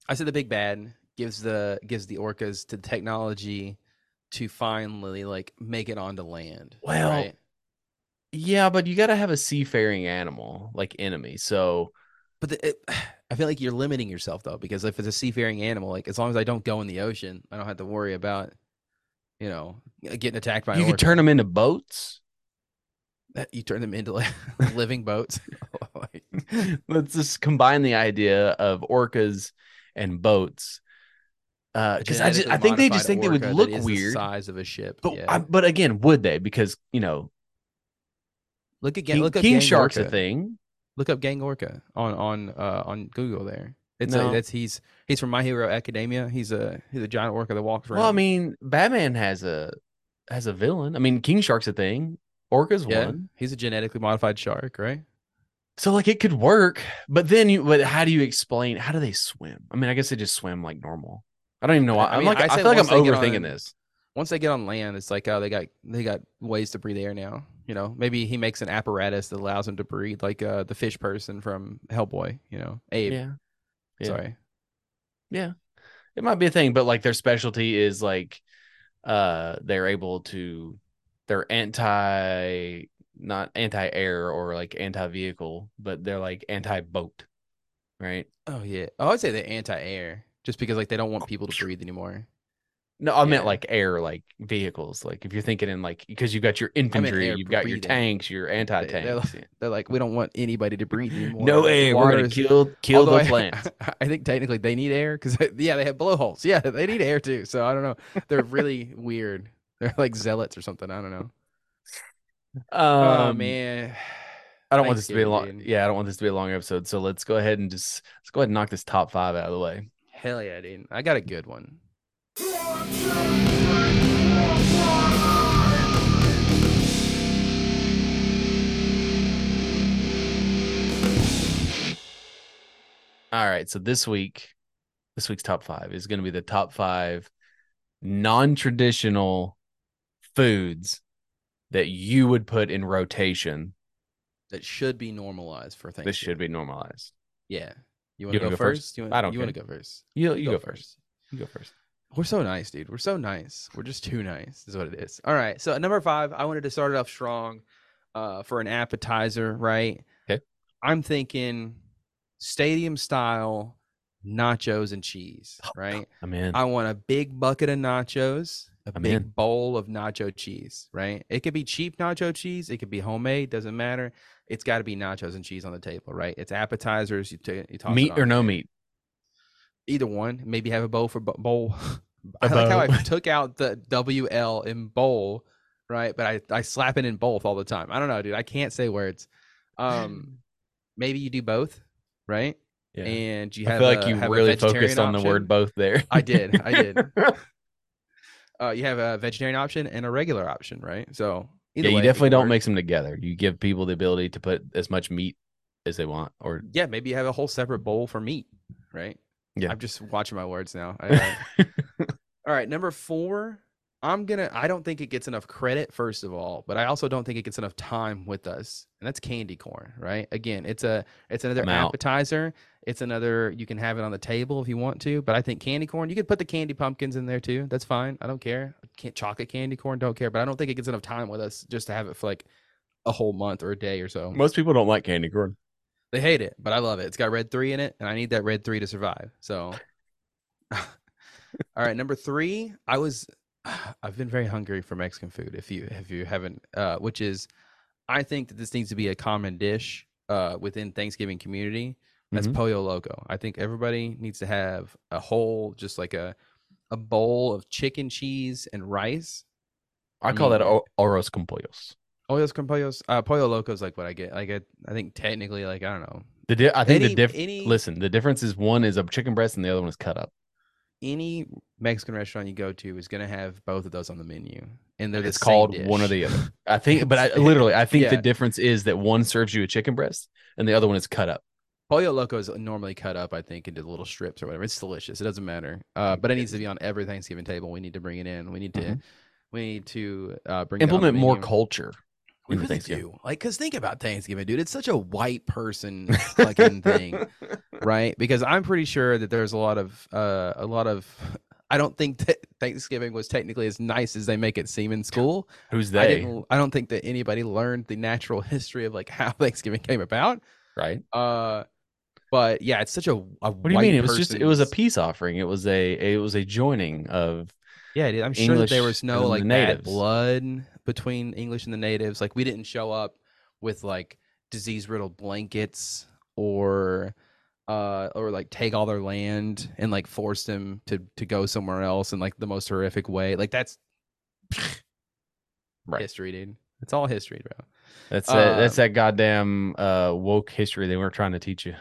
I said the big bad gives the gives the orcas to the technology to finally like make it onto land. Well, right? Yeah, but you got to have a seafaring animal like enemy. So, but the, it, *sighs* I feel like you're limiting yourself though, because if it's a seafaring animal, like as long as I don't go in the ocean, I don't have to worry about, you know, uh, getting attacked by. you could turn them into boats. That you turn them into like *laughs* *laughs* living boats. *laughs* Let's just combine the idea of orcas and boats. Uh, because I just I think they just think they would look is the weird. size of a ship. But yeah. I, but again, would they? Because you know, look again. king, look up king gang shark's orca. a thing. Look up Gang Orca on on uh, on Google. There, it's No. a, that's he's he's from My Hero Academia. He's a he's a giant orca that walks around. Well, I mean, Batman has a has a villain. I mean, king shark's a thing. Orca's yeah, one. he's a genetically modified shark, right? So like it could work, but then you but how do you explain how do they swim? I mean, I guess they just swim like normal. I don't even know why. I I'm like I, I feel like I'm overthinking on- this. Once they get on land, it's like oh they got they got ways to breathe air now. You know, maybe he makes an apparatus that allows him to breathe, like uh, the fish person from Hellboy. You know, Abe. Yeah. yeah. Sorry. Yeah, it might be a thing, but like their specialty is like uh they're able to they're anti not anti-air or like anti-vehicle, but they're like anti-boat. Right? Oh yeah. Oh, I'd say they're anti-air, just because like they don't want people to breathe anymore. No, I meant like air, like vehicles. Like if you're thinking in like because you've got your infantry, you've got your tanks, your anti-tanks. They're like, we don't want anybody to breathe anymore. no air, we're gonna is- kill kill the I- plants. *laughs* I think technically they need air because *laughs* yeah, they have blowholes. Yeah, they need air too. So I don't know. They're really *laughs* weird. They're like zealots or something. I don't know. oh Um, man, I don't want this to be a long. dude. Yeah, I don't want this to be a long episode. So let's go ahead and just let's go ahead and knock this top five out of the way. hell yeah, dude. I got a good one. All right. So this week, this week's top five is going to be the top five non-traditional foods that you would put in rotation. That should be normalized for Thanksgiving. This should be normalized. Yeah. You want to go, go first? first? You want, I don't You want to go first? You you go, first. You go first. We're so nice, dude. We're so nice. We're just too nice, is what it is. All right. So at number five, I wanted to start it off strong uh, for an appetizer, right? Okay. I'm thinking stadium style nachos and cheese, Oh, right? I'm in. I want a big bucket of nachos, a I'm big in. bowl of nacho cheese, right? It could be cheap nacho cheese, it could be homemade, doesn't matter. It's got to be nachos and cheese on the table, right? It's appetizers. You, t- you toss meat or no meat? either one. Maybe have a bowl for bo- bowl. *laughs* I like how I took out the WL in bowl, right? But I, I slap it in both all the time. I don't know, dude. I can't say words. Um, *laughs* maybe you do both, right? Yeah. And you I have feel like a- you really focused on the word both there. I did, I did. *laughs* Uh, you have a vegetarian option and a regular option, right? So yeah, you way, definitely don't work. mix them together. You give people the ability to put as much meat as they want, or Yeah, maybe you have a whole separate bowl for meat, right? Yeah. I'm just watching my words now. I, I- *laughs* All right, number four. I'm gonna. I don't think it gets enough credit, first of all, but I also don't think it gets enough time with us, and that's candy corn, right? Again, it's a, it's another I'm out. appetizer. It's another. You can have it on the table if you want to, but I think candy corn. You could put the candy pumpkins in there too. That's fine. I don't care. Can't chocolate candy corn. Don't care. But I don't think it gets enough time with us just to have it for like a whole month or a day or so. most people don't like candy corn. They hate it, but I love it. It's got red three in it, and I need that red three to survive. So, *laughs* all right, number three. I was, *sighs* I've been very hungry for Mexican food. If you if you haven't, uh, which is, I think that this needs to be a common dish uh, within Thanksgiving community. That's Mhm. pollo loco. I think everybody needs to have a whole, just like a, a bowl of chicken, cheese, and rice. I I call that mean- o- arroz con pollos. Pollos con pollos. Uh, pollo loco is like what I get. Like I, I think technically, like I don't know, The di- I think Any- the diff. any- Listen, the difference is one is a chicken breast and the other one is cut up. Any Mexican restaurant you go to is going to have both of those on the menu, and they're the It's same called one or the other. I think, but I *laughs* literally, I think the difference is that one serves you a chicken breast and the other one is cut up. Pollo loco is normally cut up, I think, into little strips or whatever. It's delicious. It doesn't matter, uh, but it needs to be on every Thanksgiving table. We need to bring it in. We need to, Mhm. we need to uh, bring the Implement more culture. We really Thanksgiving. do. Like, cause think about Thanksgiving, dude. It's such a white person fucking thing, *laughs* right? Because I'm pretty sure that there's a lot of, uh, a lot of. *laughs* I don't think that Thanksgiving was technically as nice as they make it seem in school. Who's I they? didn't. I don't think that anybody learned the natural *laughs* history of like how Thanksgiving came about. Right. Uh, but yeah, it's such a. a What do you mean? It was just it was a peace offering. It was a it was a joining of Yeah, dude, I'm sure that there was no like bad blood between English and the natives. Like we didn't show up with like disease riddled blankets or uh or like take all their land and like force them to to go somewhere else in like the most horrific way. Like that's Right. history, dude. It's all history, bro. that's that, that's Uh, that goddamn uh woke history they weren't trying to teach you.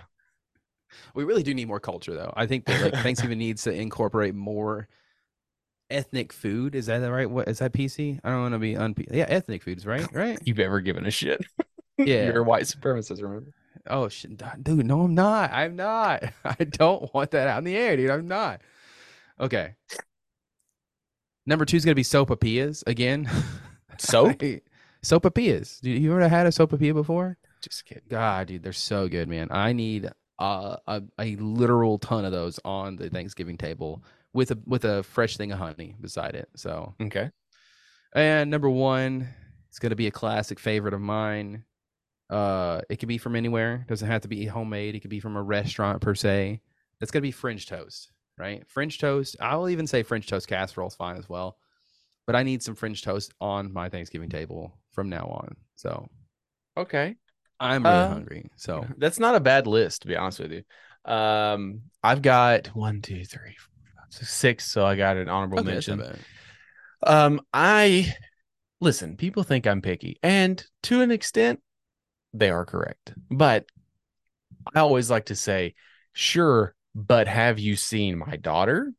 We really do need more culture though. I think that like Thanksgiving needs to incorporate more ethnic food. Is that the right what is that PC? I don't want to be un yeah, ethnic foods, right? *laughs* Right? You've ever given a shit. *laughs* Yeah. You're a white supremacist, remember? Oh shit, dude! No, I'm not. I'm not. *laughs* I don't want that out in the air, dude. I'm not. Okay. Number two is gonna be sopapillas again. Soap? Sopapillas. Do you ever had a sopapilla before? Just kidding. God, dude, they're so good, man. I need uh, a a literal ton of those on the Thanksgiving table with a with a fresh thing of honey beside it. So, Okay. and number one, it's gonna be a classic favorite of mine. Uh, it could be from anywhere. Doesn't have to be homemade. It could be from a restaurant per se. That's gonna be French toast, right? French toast. I will even say French toast casserole is fine as well. But I need some French toast on my Thanksgiving table from now on. So Okay. I'm really Uh, hungry. So *laughs* That's not a bad list, to be honest with you. Um, I've got one, two, three, four, six. So I got an honorable okay, mention. Um, I listen, people think I'm picky, and to an extent, they are correct. But I always like to say, sure, but have you seen my daughter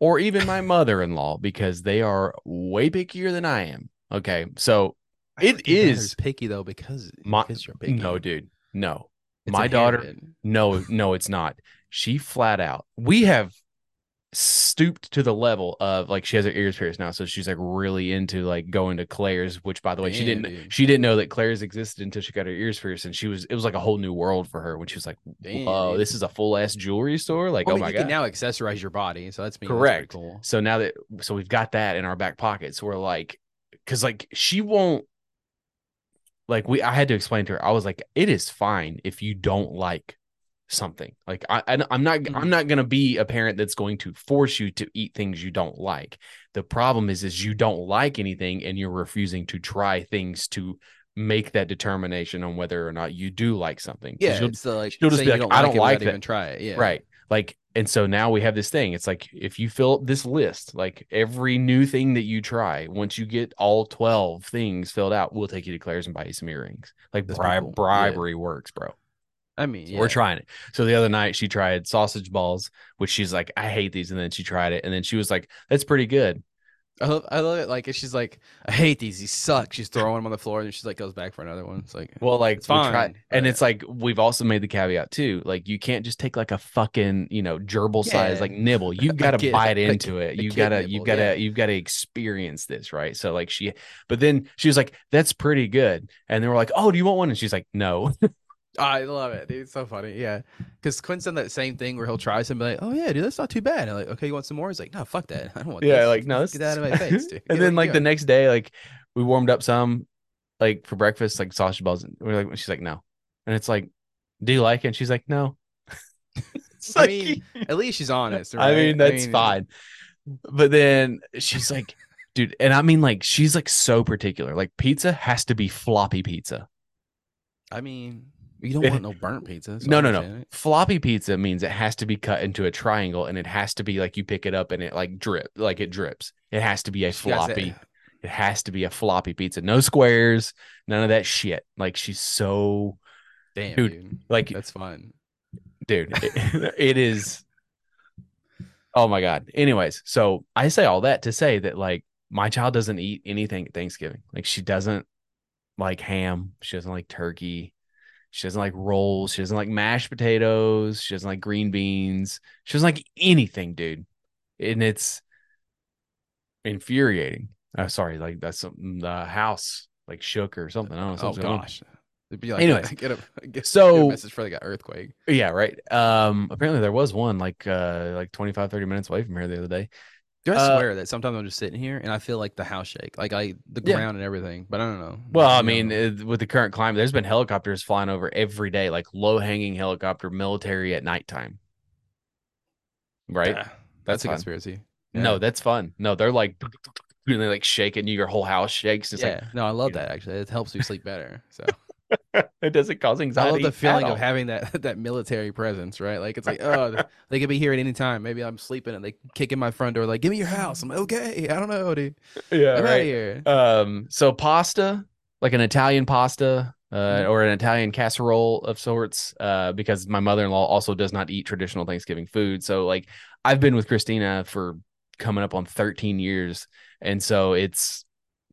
or even my *laughs* mother in law? Because they are way pickier than I am. Okay. So It think your daughter's is picky though because my because you're picky. no, dude, no. It's my daughter, inherited. no, no, it's not. She flat out, we have stooped to the level of like she has her ears pierced now. So she's like really into like going to Claire's, which by the way, she didn't dude. she didn't know that Claire's existed until she got her ears pierced. And she was it was like a whole new world for her when she was like, Damn, Whoa, dude. this is a full ass jewelry store. Like, Well, I oh mean, my you god. can now accessorize your body, so that's me. Correct. Cool. So now that so we've got that in our back pocket. So we're like, because like she won't like we I had to explain to her. I was like, it is fine if you don't like something. Like I, I'm not Mhm. I'm not gonna be a parent that's going to force you to eat things you don't like. The problem is is you don't like anything and you're refusing to try things to make that determination on whether or not you do like something Yeah, you'll- the, like she'll just be like, "I don't it like that." Even try it. Yeah. Right. Like, and so now we have this thing. It's like if you fill this list, like every new thing that you try, once you get all 12 things filled out, we'll take you to Claire's and buy you some earrings. Like bri- cool. Yeah. bribery works, bro. I mean, yeah. We're trying it. So the other night she tried sausage balls, which she's like, I hate these. And then she tried it. And then she was like, that's pretty good. I love, I love it. Like she's like, I hate these. These suck. She's throwing them on the floor, and she's like, goes back for another one. It's like, Well, like It's we tried- fine, and it's like we've also made the caveat too. Like you can't just take like a fucking you know gerbil size like nibble. You've *laughs* got to bite into it. You kid gotta you've gotta yeah. you've gotta experience this, right? So like she, but then she was like, "That's pretty good," and they we're like, "Oh, do you want one?" And she's like, "No." *laughs* I love it, dude. It's so funny. Yeah, because Quinn's done that same thing where he'll try some, and be like, oh yeah, dude, that's not too bad. And I'm like, okay, you want some more? He's like, no, fuck that. I don't want. yeah, this. like no, get this out of my face, *laughs* dude. and Get then like the doing?" next day, like we warmed up some like for breakfast, like sausage balls. And we're like, she's like, "No," and it's like, "Do you like it?" And she's like, "No." *laughs* It's I like- mean, at least she's honest. *laughs* I mean, that's fine. But then she's like, dude, and I mean, like, she's like so particular. Like, pizza has to be floppy pizza. I mean, you don't want no burnt pizza. *laughs* no, no, no. it. Floppy pizza means it has to be cut into a triangle and it has to be like you pick it up and it like drip, like it drips. It has to be a She got that- floppy. It has to be a floppy pizza. No squares, none of that shit. Like, she's so, Damn, Dude, dude. like, That's fun. dude it- *laughs* it is oh my god anyways so i say all that to say that like my child doesn't eat anything at thanksgiving like she doesn't like ham she doesn't like turkey she doesn't like rolls she doesn't like mashed potatoes she doesn't like green beans she doesn't like anything dude and it's infuriating uh, sorry like that's something the house like shook or something i don't know Oh something's going on. gosh. It'd be like, Anyways, *laughs* get a, get, get so- a message for like an earthquake. Yeah, right. Um apparently there was one like uh like 25 30 minutes away from here the other day. Dude, I Uh, swear that sometimes I'm just sitting here and I feel like the house shake, like I the Yeah. ground and everything. But I don't know. Well, I mean, uh, with the current climate, there's been helicopters flying over every day, like low hanging helicopter military at nighttime. Right? Yeah, that's, a fun. conspiracy. No, that's fun. No, they're like, *laughs* and they like shaking you. Your whole house shakes. It's yeah, no, I love you know. that actually. It helps you sleep better. So like *laughs* *laughs* it doesn't cause anxiety. I love the feeling of having that *laughs* that military presence, right? Like it's like, *laughs* oh, they could be here at any time. Maybe I'm sleeping and they kick in my front door, like, give me your house. I'm like, okay. I don't know, dude. yeah, I'm right. here. Um, so pasta, like an Italian pasta, uh, Mhm. or an Italian casserole of sorts, uh, because my mother-in-law also does not eat traditional Thanksgiving food. So like I've been with Christina for coming up on 13 years. And so it's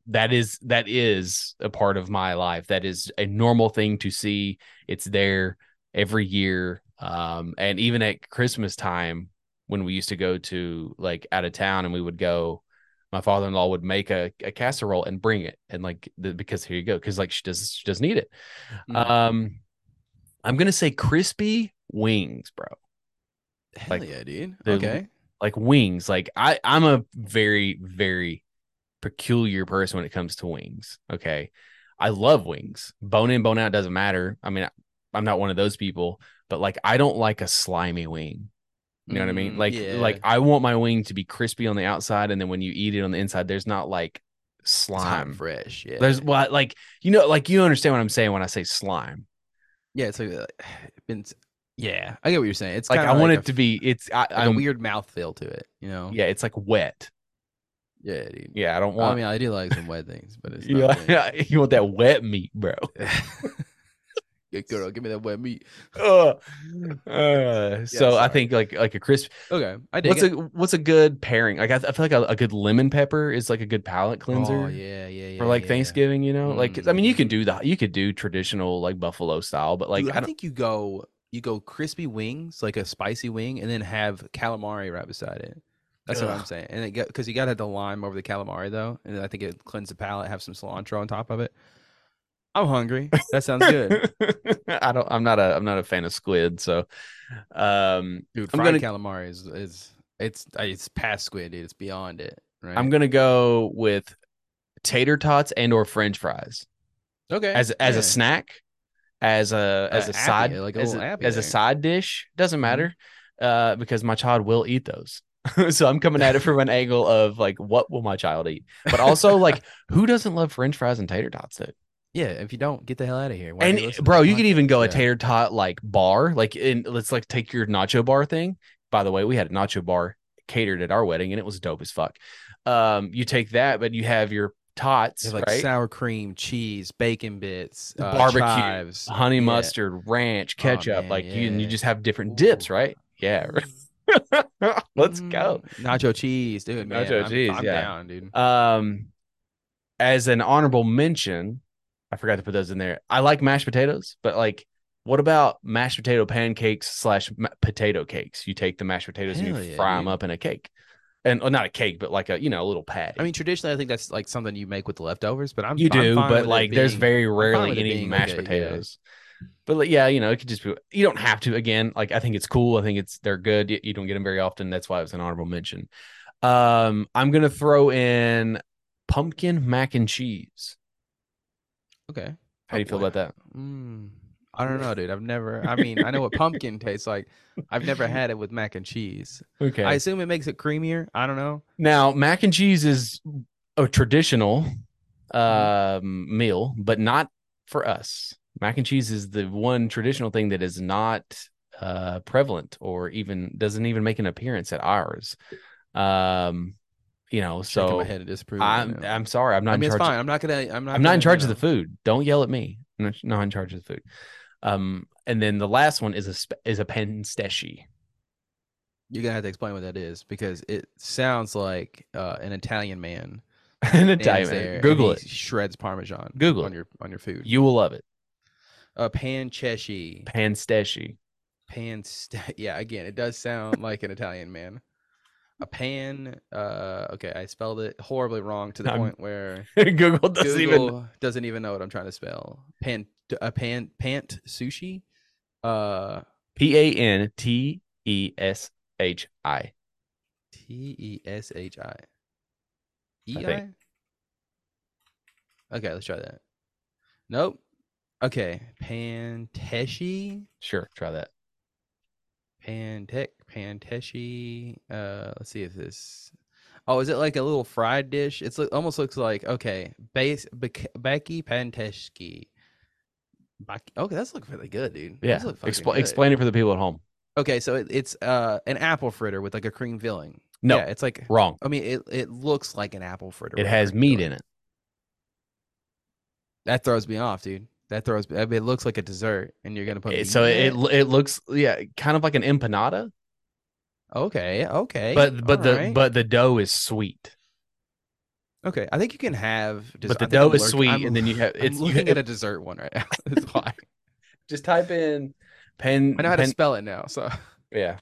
that is that is a part of my life. That is a normal thing to see. It's there every year. Um, and even at Christmas time when we used to go to like out of town and we would go my father-in-law would make a, a casserole and bring it and like the, because here you go because like she does she doesn't eat it Mhm. um i'm gonna say crispy wings bro Hell like, yeah, dude. Okay. like wings like i i'm a very very peculiar person when it comes to wings okay i love wings bone in bone out doesn't matter i mean i'm not one of those people but like i don't like a slimy wing you know what I mean? Mm, Like yeah. like I want my wing to be crispy on the outside and then when you eat it on the inside there's not like slime. fresh. Yeah. There's what like you know like you understand what I'm saying when I say slime. yeah, it's like uh, *sighs* been yeah, I get what you're saying. It's Like I want a it f- to be it's I, like a weird mouth feel to it, you know? yeah, it's like wet. Yeah, dude. Yeah, I don't want I mean, I do like some wet things, but it's *laughs* you, *laughs* you want that wet meat, bro. *laughs* Good girl, give me that wet meat. Ugh. Uh, so I think like like a crisp Okay, I what's it. a what's a good pairing? Like I, I feel like a, a good lemon pepper is like a good palate cleanser. Oh yeah, yeah, yeah. for like yeah. Thanksgiving, you know, like I mean, you can Mm. do that. You could do traditional like buffalo style, but like Dude, I I, think you go you go crispy wings, like a spicy wing, and then have calamari right beside it. That's what I'm saying. And it because you gotta have the lime over the calamari though, and I think it cleanses the palate. Have some cilantro on top of it. I'm hungry. That sounds good, *laughs* I don't. I'm not a. I'm not a fan of squid. So, um, dude. I'm Fried gonna- calamari is is it's it's past squid, dude. It's beyond it. Right. I'm gonna go with tater tots and or French fries okay as as yeah. a snack, as a as Uh, a appy, side like a as a, as a side dish. Doesn't Mhm. matter, uh, because my child will eat those. *laughs* so I'm coming at it from an angle of like, what will my child eat? But also like, *laughs* who doesn't love French fries and tater tots? Dude? Yeah, if you don't get the hell out of here. Why and you bro, you could even go a tater tot like bar, like in let's like take your nacho bar thing. By the way, we had a nacho bar catered at our wedding, and it was dope as fuck. Um, you take that, but you have your tots, have like right? sour cream, cheese, bacon bits, uh, Barbecue, chives, Honey yeah. mustard, ranch, Oh, ketchup, man, like you, and you just have different dips, right? Yeah. *laughs* *laughs* Let's go. Mm, Nacho cheese, dude. Man, Nacho I'm, cheese, I'm yeah. down, dude. Um, as an honorable mention, I forgot to put those in there. I like mashed potatoes, but like, what about mashed potato pancakes slash potato cakes? You take the mashed potatoes and you yeah, fry them up in a cake, and well, not a cake, but like a you know a little patty. I mean, traditionally, I think that's like something you make with the leftovers, but I'm you I'm do, but like, there's very rarely any being like mashed a- yeah. But like, yeah, you know, it could just be. You don't have to. Again, like I think it's cool. I think it's they're good. You, you don't get them very often. That's why it was an honorable mention. Um, I'm gonna throw in pumpkin mac and cheese. Okay. How do you feel about that? Mm, I don't know, dude. I've never. I mean, I know what pumpkin tastes like. I've never had it with mac and cheese. Okay. I assume it makes it creamier. I don't know. now, mac and cheese is a traditional Mm-hmm. um, meal, but not for us. Mac and cheese is the one traditional thing that is not uh, prevalent or even doesn't even make an appearance at ours. Um, you know, Shaking so my head and disapproving. I'm now. I'm sorry, I'm not I mean, in it's charge. fine. I'm not gonna. I'm not. I'm not in charge of the food. Don't yell at me. I'm not, not in charge of the food. Um, and then the last one is a is a panstasci. You're gonna have to explain what that is because it sounds like uh, an Italian man. *laughs* An Italian. man. Google it. Shreds Parmesan. Google on your on your food. You will love it. Uh, pancesci. Panstasci. *laughs* Pan. Yeah, again, it does sound like an Italian man. A pan. Uh, okay, I spelled it horribly wrong to the I'm- point where *laughs* Google doesn't even. Google doesn't even know what I'm trying to spell. Pan. A pan. Pant sushi. Uh, P A N T E S H I. T E S H I. E. I? Okay, let's try that. Nope. Okay. Panteshi. Sure, try that. Pantech. Panteshi. Uh let's see if this Oh, is it like a little fried dish? It's almost looks like okay, base Becky Panteshki. Okay, that's looking really good, dude. Yeah, Those look fucking expl- good. explain it for the people at home. Okay, so it, it's uh an apple fritter with like a cream filling. No, yeah, it's like wrong. I mean, it, it looks like an apple fritter. It has meat filling. in it. That throws me off, dude. That throws. I mean, it looks like a dessert, and you're gonna put. Eh, it- so in it it looks yeah, kind of like an empanada, Okay. Okay. but but the alright. but the dough is sweet. okay. I think you can have. des- But the dough I'm is sweet, I'm- and then you have *laughs* I'm it's you looking have- at a dessert one right now. *laughs* That's why just type in pen. I know how to spell it now. So yeah,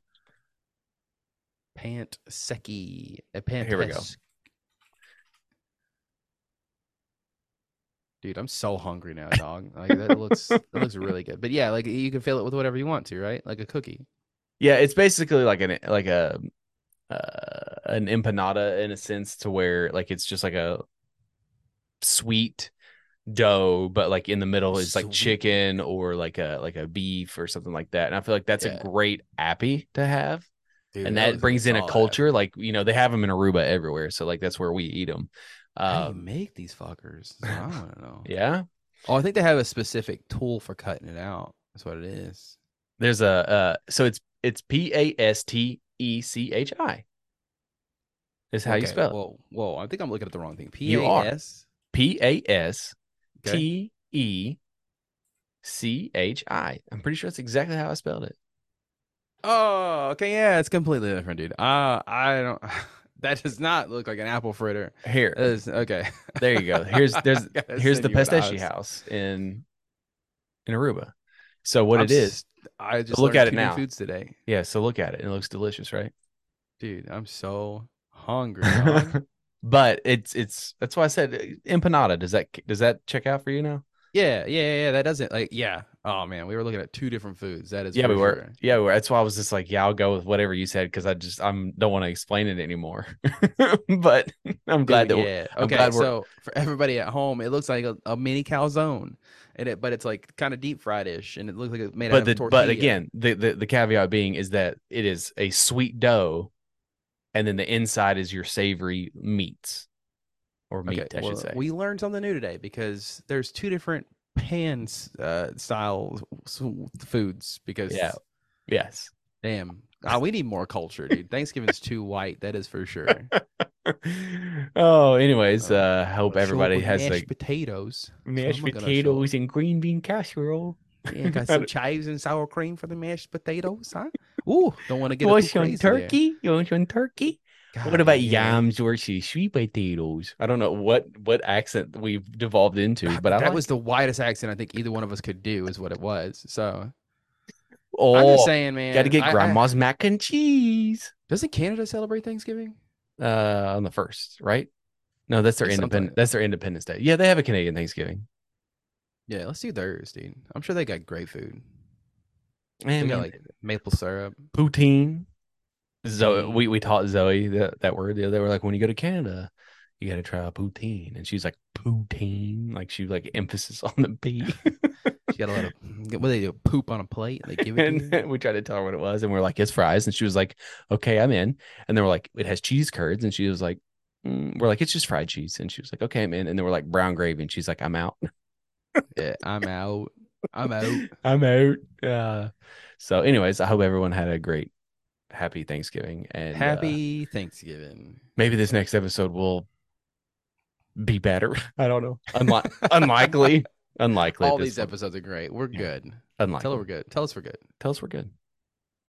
pant seki. A pant. Here we go. Dude, I'm so hungry now, dog. Like that looks that looks really good. But yeah, like you can fill it with whatever you want to, right? Like a cookie. yeah. It's basically like an like a uh, an empanada in a sense to where like it's just like a sweet dough, but like in the middle is like chicken or like a like a beef or something like that. And I feel like that's Yeah. a great appy to have. Dude, and that that brings in a culture like you know they have them in aruba everywhere so like that's where we eat them How do you um make these fuckers? That's what I *laughs* want to know. yeah Oh, I think they have a specific tool for cutting it out. That's what it is. there's a uh so it's it's p-a-s-t-e-c-h-i is how you spell it Whoa, whoa! I think I'm looking at the wrong thing. P You A are. S. p-a-s-t-e-c-h-i i'm pretty sure that's exactly how i spelled it Oh, okay, yeah, it's completely different, dude. Uh, I don't. *laughs* That does not look like an apple fritter. here okay. there you go here's *laughs* there's here's the you what I pastechi was- house in in aruba so what I'm it is, I just look at it now. Foods today, yeah so look at it it looks delicious right dude. I'm so hungry. *laughs* but it's it's that's why I said uh, empanada. Does that does that check out for you now? yeah, yeah, yeah. That doesn't like. Yeah. Oh man, we were looking at two different foods. That is. yeah, we were. sure. Yeah, we were. That's why I was just like, yeah, I'll go with whatever you said because I just I'm don't want to explain it anymore. *laughs* but I'm glad Dude, that we're, yeah. I'm Okay, glad we're- so for everybody at home, it looks like a, a mini calzone, and it but it's like kind of deep fried ish, and it looks like it's made out but of the tortilla. but again, the, the the caveat being is that it is a sweet dough, and then the inside is your savory meats or meat, Okay, I should well, say. we learned something new today because there's two different pans uh, style foods. Because Yeah. yes. damn, ah, we need more culture, dude. Thanksgiving's too white. That is for sure. *laughs* oh, anyways, Uh, uh, hope everybody has mashed like potatoes. mashed I'm not gonna show potatoes and green bean casserole. Yeah, got *laughs* some chives and sour cream for the mashed potatoes, huh? Ooh, don't want to get You want some crazy there. turkey? You want some turkey? God, what about yams versus sweet potatoes? I don't know what what accent we've devolved into, but I that like was the widest accent I think either one of us could do, is what it was. So oh, I'm just saying, man. got to get I- I- grandma's mac and cheese doesn't Canada celebrate Thanksgiving? uh, on the first, right? No, that's their independent. That's their Independence Day. Yeah, they have a Canadian Thanksgiving. Yeah, let's do theirs, dude. I'm sure they got great food. Man, They got like maple syrup. poutine. Zoe, we, we taught Zoe that, that word. They were like, when you go to Canada, you got to try a poutine, and she's like, poutine, like she like emphasis on the p. *laughs* She got a lot of *laughs* what they do, poop on a plate. They give it and *laughs* we tried to tell her what it was, and we are like, it's fries, and she was like, okay, I'm in. And then we're like, it has cheese curds, and she was like, mm. we're like, it's just fried cheese, and she was like, okay, I'm in. And then we're like, brown gravy, and she's like, I'm out. Yeah, I'm out. I'm out. I'm out. Uh, so, anyways, I hope everyone had a great, happy Thanksgiving, and uh, Happy Thanksgiving. maybe this next episode will be better. *laughs* I don't know. *laughs* Unli- unlikely. *laughs* Unlikely. All these point. episodes are great. We're Yeah. good. Unlikely. Tell her we're good. Tell us we're good. Tell us we're good.